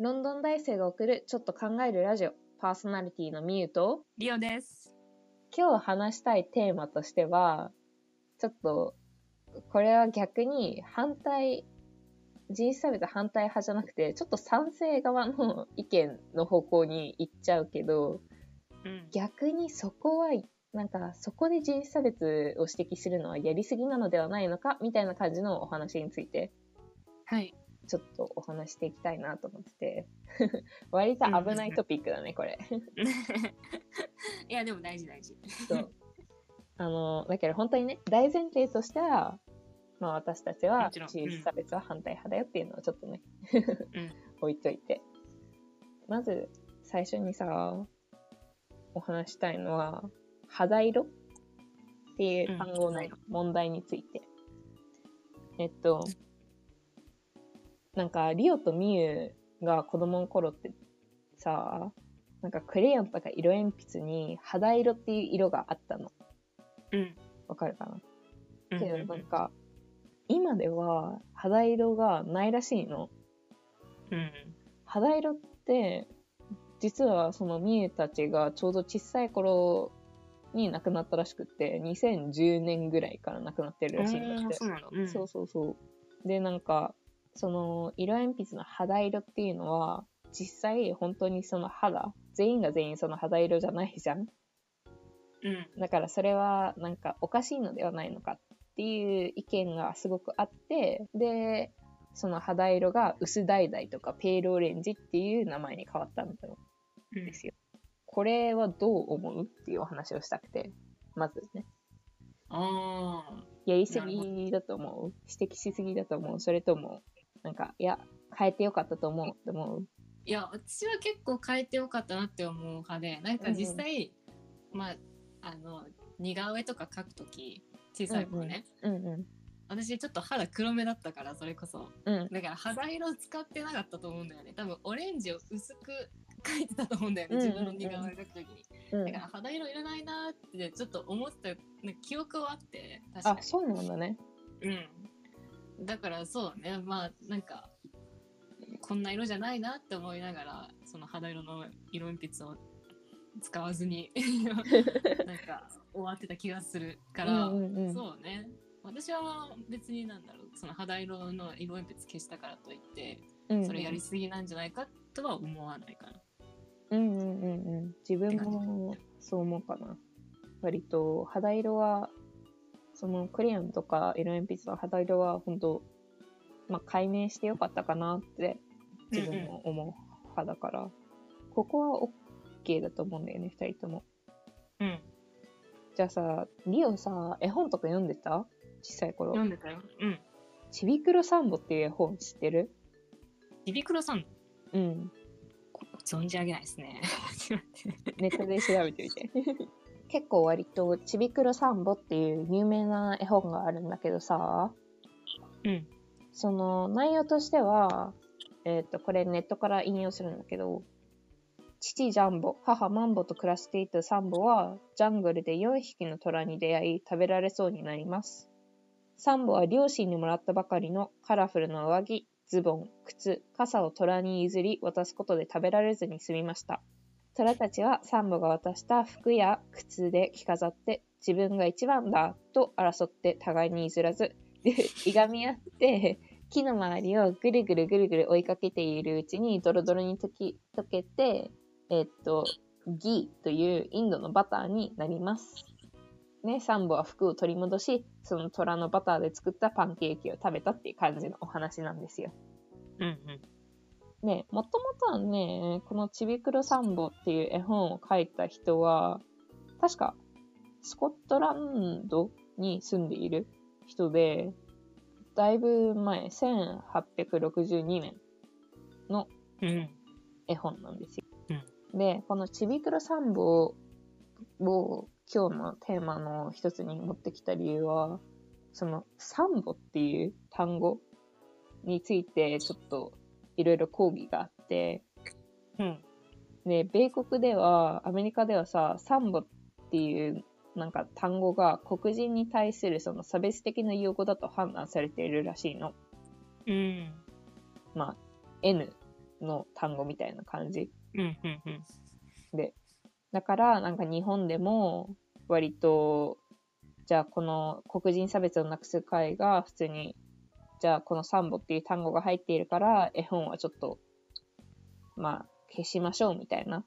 ロンドン大生が送るちょっと考えるラジオパーソナリティのみゆとリオです。今日話したいテーマとしてはちょっとこれは逆に反対人種差別反対派じゃなくてちょっと賛成側の意見の方向に行っちゃうけどうん。逆にそこはなんかそこで人種差別を指摘するのはやりすぎなのではないのかみたいな感じのお話についてはい。ちょっとお話していきたいなと思ってて。割と危ないトピックだねこれ。いや、でも大事大事。そう。あのだけど本当にね大前提としては、まあ、私たちはもちろん。人種差別は反対派だよっていうのをちょっとね、うん。置いといて。まず最初にさお話したいのは肌色っていう単語の問題について、えっとなんかリオとミユが子供の頃ってさなんかクレヨンとか色鉛筆に肌色っていう色があったの。うん。わかるかな？うんけどなんか今では肌色がないらしいの。うん。肌色って実はそのミユたちがちょうど小さい頃に亡くなったらしくって2010年ぐらいから亡くなってるらしいんだって。そうなんだ。うん。そうそうそう。でなんかその色鉛筆の肌色っていうのは実際本当にその肌全員が全員その肌色じゃないじゃん。うん。だからそれはなんかおかしいのではないのかっていう意見がすごくあってでその肌色が薄橙とかペールオレンジっていう名前に変わったんだようん。ですよ。これはどう思うっていうお話をしたくてまずね。ああ。やりすぎだと思う。指摘しすぎだと思う。それともなんかいや変えてよかったと思う。って思ういや、私は結構変えてよかったなって思う派で、なんか実際、まあ、あの、似顔絵とか描くとき、小さい頃ね、うんうん。私ちょっと肌黒めだったから、それこそ。うん。だから肌色を使ってなかったと思うんだよね。多分オレンジを薄く描いてたと思うんだよね。うんうんうん。自分の似顔絵描くときに。うん。だから肌色いらないなってちょっと思ってた記憶はあって確かに。あそうなんだね。うんだからそうね。まあなんかこんな色じゃないなって思いながらその肌色の色鉛筆を使わずに なんか終わってた気がするから、うんうんうん。そうね。私は別になんだろうその肌色の色鉛筆消したからといってうんうん。それやりすぎなんじゃないかとは思わないかな。うんうんうんうん。自分もそう思うかな。割と肌色はそのクレヨンとか色鉛筆の肌色は本当まあ解明してよかったかなって自分も思う派だから、ここは OK だと思うんだよね2人とも。うん。じゃあさリオさ絵本とか読んでた？小さい頃。読んでたよ。うん。ちびくろサンボっていう絵本知ってる？ビビクロさん？うん。存じ上げないですね。ネットで調べてみて。結構割とちびくろサンボっていう有名な絵本があるんだけどさ、うん。その内容としては、えっ、と、これネットから引用するんだけど、父ジャンボ、母マンボと暮らしていたサンボは、ジャングルで4匹の虎に出会い、食べられそうになります。サンボは両親にもらったばかりのカラフルな上着、ズボン、靴、傘を虎に譲り渡すことで食べられずに済みました。虎たちはサンボが渡した服や靴で着飾って自分が一番だと争って互いに譲らず いがみ合って木の周りをぐるぐるぐるぐる追いかけているうちにドロドロに溶き溶けてえっとギーというインドのバターになります。ね、サンボは服を取り戻しその虎のバターで作ったパンケーキを食べたっていう感じのお話なんですよ。うんうん。ね、もともとはね、このちびくろサンボっていう絵本を書いた人は、確かスコットランドに住んでいる人で、だいぶ前、1862年のうん。絵本なんですよ。で、このちびくろサンボを今日のテーマの一つに持ってきた理由は、そのサンボっていう単語についてちょっといろいろ講義があって、うん。で、米国では、アメリカではさ、サンボっていうなんか単語が黒人に対するその差別的な用語だと判断されているらしいの。うん。まあ、N の単語みたいな感じ。うんうんうんだから、なんか日本でも割と、じゃあこの黒人差別をなくす会が普通に、じゃあこのサンボっていう単語が入っているから、絵本はちょっと、まあ、消しましょうみたいな。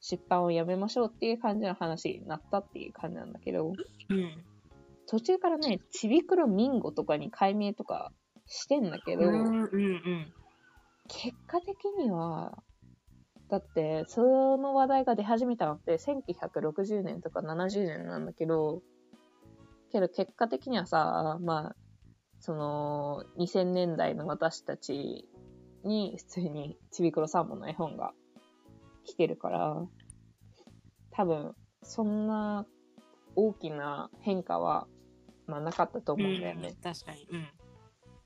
出版をやめましょうっていう感じの話になったっていう感じなんだけど、うん途中からね、ちびくろミンゴとかに改名とかしてんだけど、うんうんうん結果的には、だって、その話題が出始めたのって1960年とか70年なんだけど、けど結果的にはさ、まあ、その、2000年代の私たちに普通にちびくろサンボの絵本が来てるから、多分、そんな大きな変化は、まあなかったと思うんだよね。確かにうん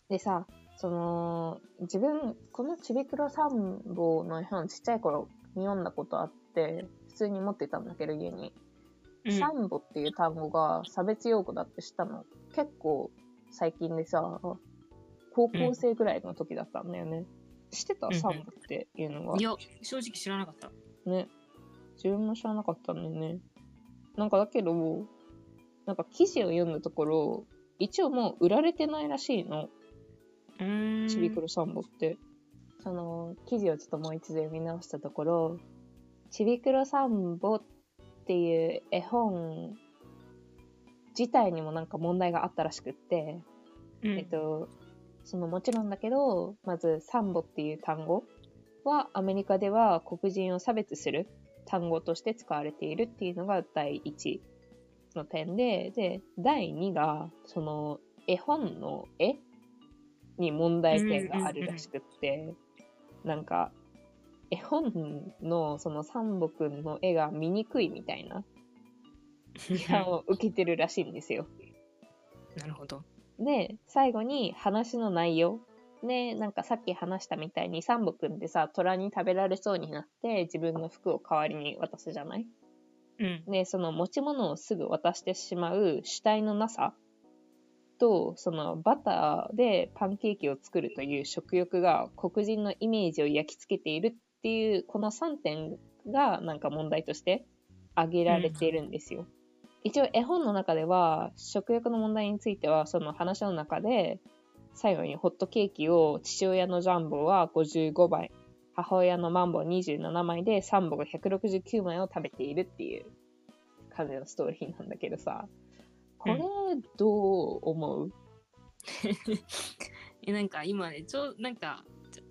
でさ、その、自分、このちびくろサンボの絵本ちっちゃい頃に読んだことあって、普通に持ってたんだけど家に。うんサンボっていう単語が差別用語だって知ったの結構最近でさ、高校生ぐらいの時だったんだよね。知ってた？サンボっていうのがい。や正直知らなかったね。自分も知らなかったんだよね。なんかだけど、なんか記事を読んだところ、一応もう売られてないらしいの。ちびくろサンボって。その記事をちょっともう一度読み直したところ、ちびくろサンボっていう絵本自体にもなんか問題があったらしくって、うん。えっと、そのもちろんだけど、まずサンボっていう単語はアメリカでは黒人を差別する単語として使われているっていうのが第一の点で、で、第二が、その絵本の絵に問題点があるらしくって、なんか、絵本のそのサンボくんの絵が見にくいみたいな批判を受けてるらしいんですよ。なるほどで、最後に話の内容。ね、なんかさっき話したみたいにサンボくんってさ、虎に食べられそうになって自分の服を代わりに渡すじゃない？うんで、その持ち物をすぐ渡してしまう主体のなさと、そのバターでパンケーキを作るという食欲が黒人のイメージを焼き付けているっていう、この3点がなんか問題として挙げられているんですよ。一応絵本の中では食欲の問題についてはその話の中で最後にホットケーキを父親のジャンボは55枚母親のマンボ27枚でサンボが169枚を食べているっていう感じのストーリーなんだけどさ。これどう思う、えなんか今ねちょなんか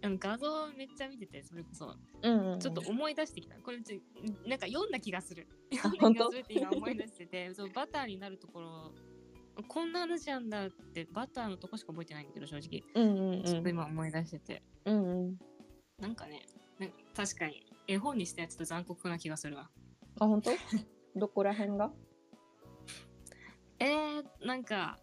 画像めっちゃ見ててそれこそ。うんうんうん。ちょっと思い出してきた。これちょなんか読んだ気がする。あ 読んだ気がするって今思い出してて そうバターになるところ。こんな話なんだってバターのとこしか覚えてないんだけど正直。うんうんちょっと今思い出してて、うんうん。なんかねなんか確かに。絵本にしてはちょっと残酷な気がするわ。あ本当？どこら辺が？えー、なんか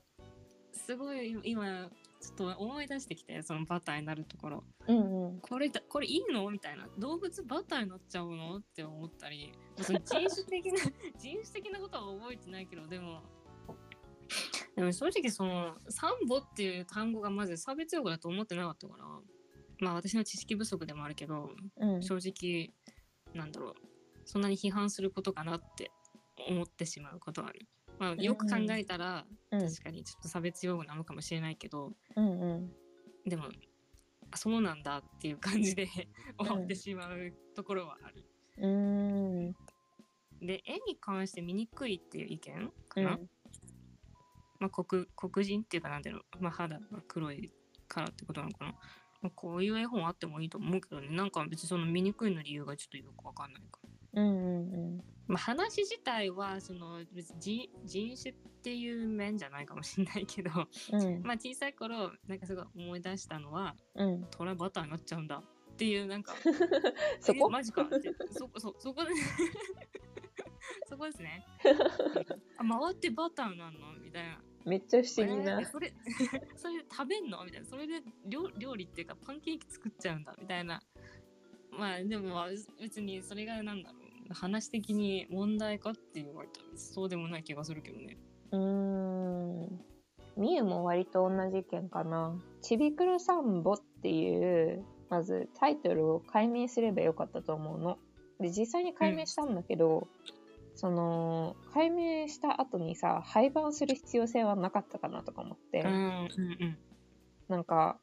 すごい今ちょっと思い出してきてそのバターになるところうんうん。これだこれいいの？みたいな。動物バターになっちゃうの？って思ったり。その人種的な 人種的なことは覚えてないけどでもでも正直そのサンボっていう単語がまず差別用語だと思ってなかったから。まあ私の知識不足でもあるけどうん。正直なんだろう。そんなに批判することかなって思ってしまうことはある。まあ、よく考えたら、うん。確かにちょっと差別用語なのかもしれないけど。うんうん。でもあそうなんだっていう感じで 終わってしまうところはある。うーん。で絵に関して見にくいっていう意見かな、うん。まあ、黒黒人っていうかなんだろう、まあ、肌が黒いからってことなのかな、まあ、こういう絵本あってもいいと思うけどね。なんか別にその見にくいの理由がちょっとよくわかんないから。うんうんうん。まあ、話自体はその人人種っていう面じゃないかもしれないけどうん。まあ小さい頃なんかすごい思い出したのはうん。トラバターになっちゃうんだっていうなんか そこ？えマジかって。そこそそこで そこですね。あ回ってバターなんのみたいな。めっちゃ不思議な。えーそれそれで食べんの？みたいな。それで料料理っていうかパンケーキ作っちゃうんだみたいな。まあでもまあ別にそれがなんだろう話的に問題かって言われたらそうでもない気がするけどねうーん。みゆも割と同じ意見かな。ちびくろサンボっていうまずタイトルを解明すればよかったと思うの。で、実際に解明したんだけど、その、解明した後にさ、廃盤する必要性はなかったかなとか思って、うんうんなんか、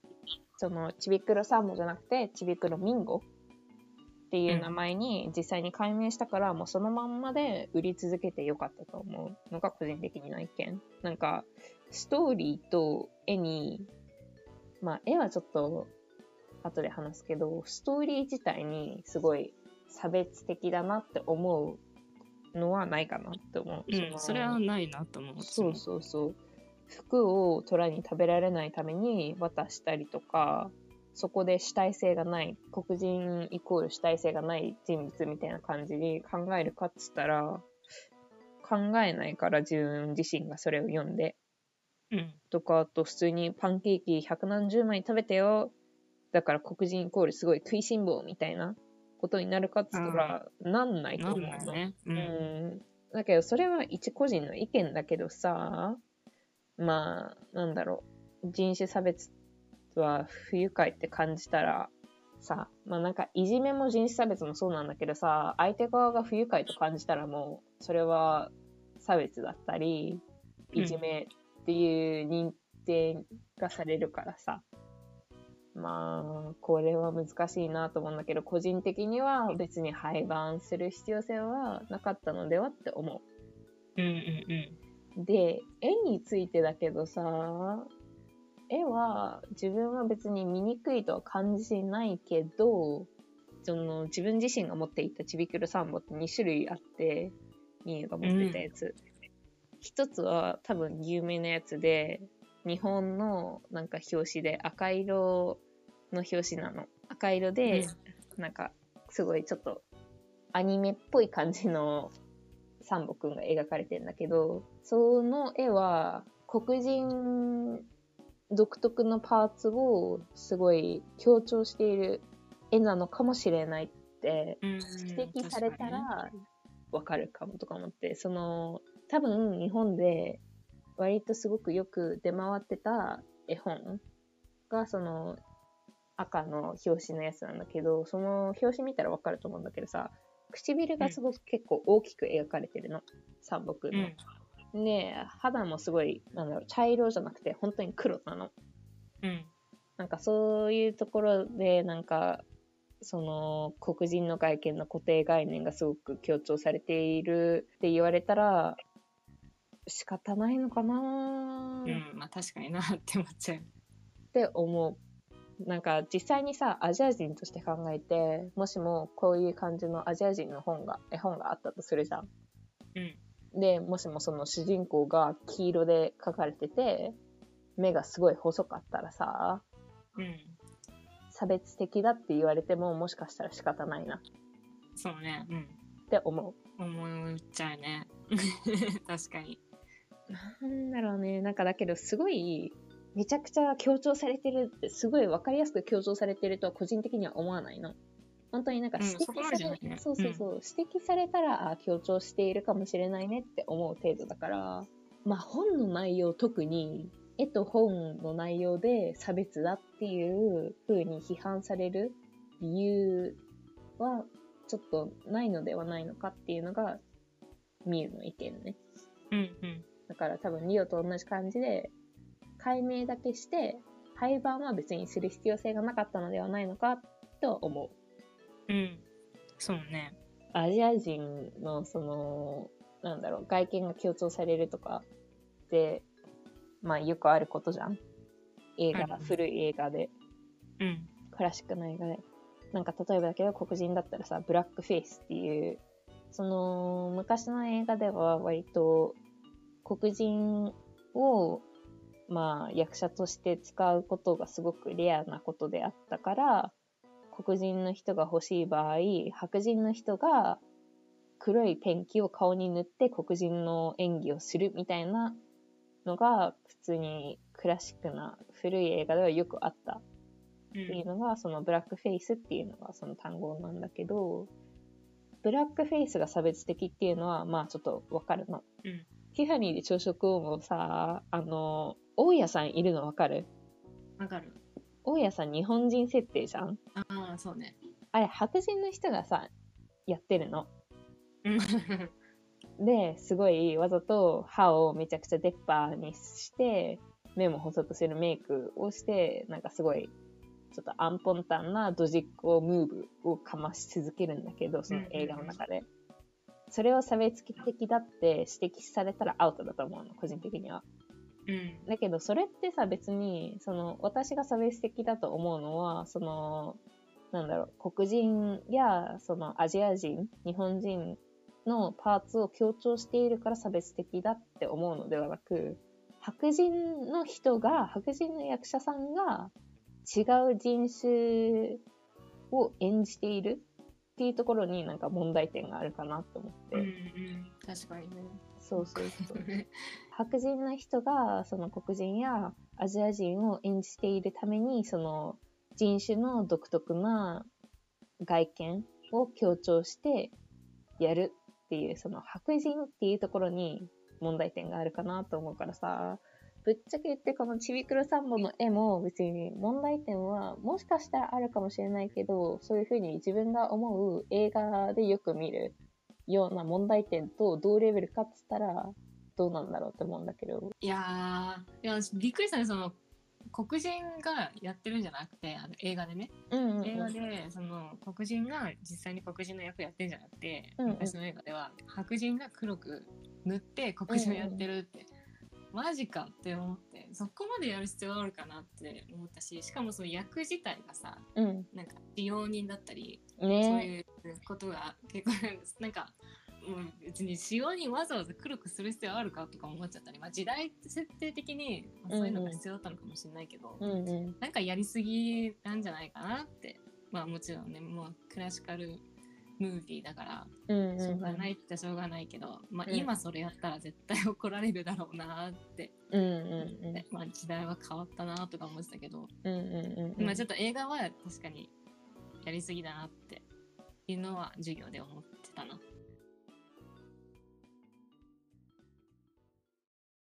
その、ちびくろサンボじゃなくて、ちびくろミンゴっていう名前に実際に解明したから、もうそのまんまで売り続けてよかったと思うのが個人的な意見。なんか、ストーリーと絵に、まあ、絵はちょっと後で話すけど、ストーリー自体にすごい差別的だなって思うのはないかなって思う。うん。それはないなと思う。そうそうそう。服を虎に食べられないために渡したりとか、そこで主体性がない、黒人イコール主体性がない人物みたいな感じに考えるかっつったら、考えないから自分自身がそれを読んで、うん。とか、あと普通にパンケーキ百何十枚食べてよ。だから黒人イコールすごい食いしん坊みたいなことになるかっつったら、なんないとな思うの。ね。う。うんん。だけど、それは一個人の意見だけどさ、まあ、なんだろう。人種差別は不愉快って感じたら、さ、まあなんか、いじめも人種差別もそうなんだけどさ、相手側が不愉快と感じたらもう、それは差別だったり、いじめっていう認定がされるからさ。まあ、これは難しいなと思うんだけど、個人的には別に廃盤する必要性はなかったのではって思うんうんうん。う。で、絵についてだけどさ、絵は自分は別に醜いとは感じないけど、その自分自身が持っていたちびくるサンボって2種類あって、ミーユが持っていたやつ。一つは多分有名なやつで、日本のなんか表紙で赤色の表紙なの。赤色で、なんかすごいちょっとアニメっぽい感じのサンボくんが描かれてんだけど、その絵は黒人独特のパーツをすごい強調している絵なのかもしれないって。指摘されたらわかるかもとか思って、その、多分日本で割とすごくよく出回ってた絵本がその赤の表紙のやつなんだけど、その表紙見たらわかると思うんだけどさ、唇がすごく結構大きく描かれてるの。三木の。うん。で、肌もすごい、なんだろう、茶色じゃなくて本当に黒なの。うん。なんかそういうところで、なんか、その黒人の外見の固定概念がすごく強調されているって言われたら、仕方ないのかなうん。まあ確かになって思っちゃう。って思う。なんか実際にさ、アジア人として考えて、もしもこういう感じのアジア人の本が、絵本があったとするじゃん。うん。で、もしもその主人公が黄色で描かれてて、目がすごい細かったらさ、うん。差別的だって言われてももしかしたら仕方ないなっそうね。うん。て思思っちゃうね。確かに。う。なんだろうね。なんかだけどすごい、めちゃくちゃ強調されてるって、すごいわかりやすく強調されてるとは個人的には思わないの。本当になんかうん指摘され、ないねそうそうそう、指摘されたら、あ強調しているかもしれないねって思う程度だから、まあ本の内容特に、絵と本の内容で差別だっていう風に批判される理由はちょっとないのではないのかっていうのが、ミュウの意見ね。うんうん。だから多分リオと同じ感じで、解明だけして、廃盤は別にする必要性がなかったのではないのかと思う。うん。そうね。アジア人のその、なんだろう、外見が強調されるとかって、まあよくあることじゃん。映画、あるね古い映画で、うん。クラシックな映画で。なんか例えばだけど黒人だったらさ、ブラックフェイスっていう、その昔の映画では割と黒人をまあ役者として使うことがすごくレアなことであったから、黒人の人が欲しい場合、白人の人が黒いペンキを顔に塗って黒人の演技をするみたいなのが普通にクラシックな古い映画ではよくあったう。っていうんのが、そのブラックフェイスっていうのがその単語なんだけど、ブラックフェイスが差別的っていうのは、まあちょっとわかるの。うんティファニーで朝食をもさ、あの、大家さんいるのわかる？わかる。大家さん日本人設定じゃん？ああ、そうね。あれ白人の人がさやってるの。うん。ですごいわざと歯をめちゃくちゃ出っ歯にして目も細くするメイクをしてなんかすごいちょっとアンポンタンなドジっ子ムーブをかまし続けるんだけどその映画の中で、それを差別的だって指摘されたらアウトだと思うの個人的にはうん。だけどそれってさ別にその私が差別的だと思うのはそのなんだろう黒人やそのアジア人日本人のパーツを強調しているから差別的だって思うのではなく白人の人が白人の役者さんが違う人種を演じているっていうところになんか問題点があるかなと思って、うんうん。確かにね。そうそうそう 白人の人がその黒人やアジア人を演じているためにその人種の独特な外見を強調してやるっていうその白人っていうところに問題点があるかなと思うからさぶっちゃけ言ってこのちびくろサンボの絵も別に問題点はもしかしたらあるかもしれないけどそういうふうに自分が思う映画でよく見るような問題点と同レベルかっつったらどうなんだろうって思うんだけど。いやー、いやびっくりしたね、その、黒人がやってるんじゃなくて、あの映画でね。うんうん映画で、その、黒人が実際に黒人の役やってるんじゃなくて、うんうん昔の映画では、白人が黒く塗って黒人をやってるって。マジかって思ってそこまでやる必要あるかなって思ったししかもその役自体がさうん。なんか使用人だったりそうねいうことが結構なんか、うん、別に使用人わざわざ黒くする必要あるかとか思っちゃったり、まあ、時代設定的に、まあそういうのが必要だったのかもしれないけど、うんうん。なんかやりすぎなんじゃないかなってまあもちろんねもうクラシカルムービーだからうんうん。しょうがないってしょうがないけど、まあ、うん今それやったら絶対怒られるだろうなって、うんうんうん。でまあ、時代は変わったなとか思ってたけど、うんうんうん。まあちょっと映画は確かにやりすぎだなっていうのは授業で思っ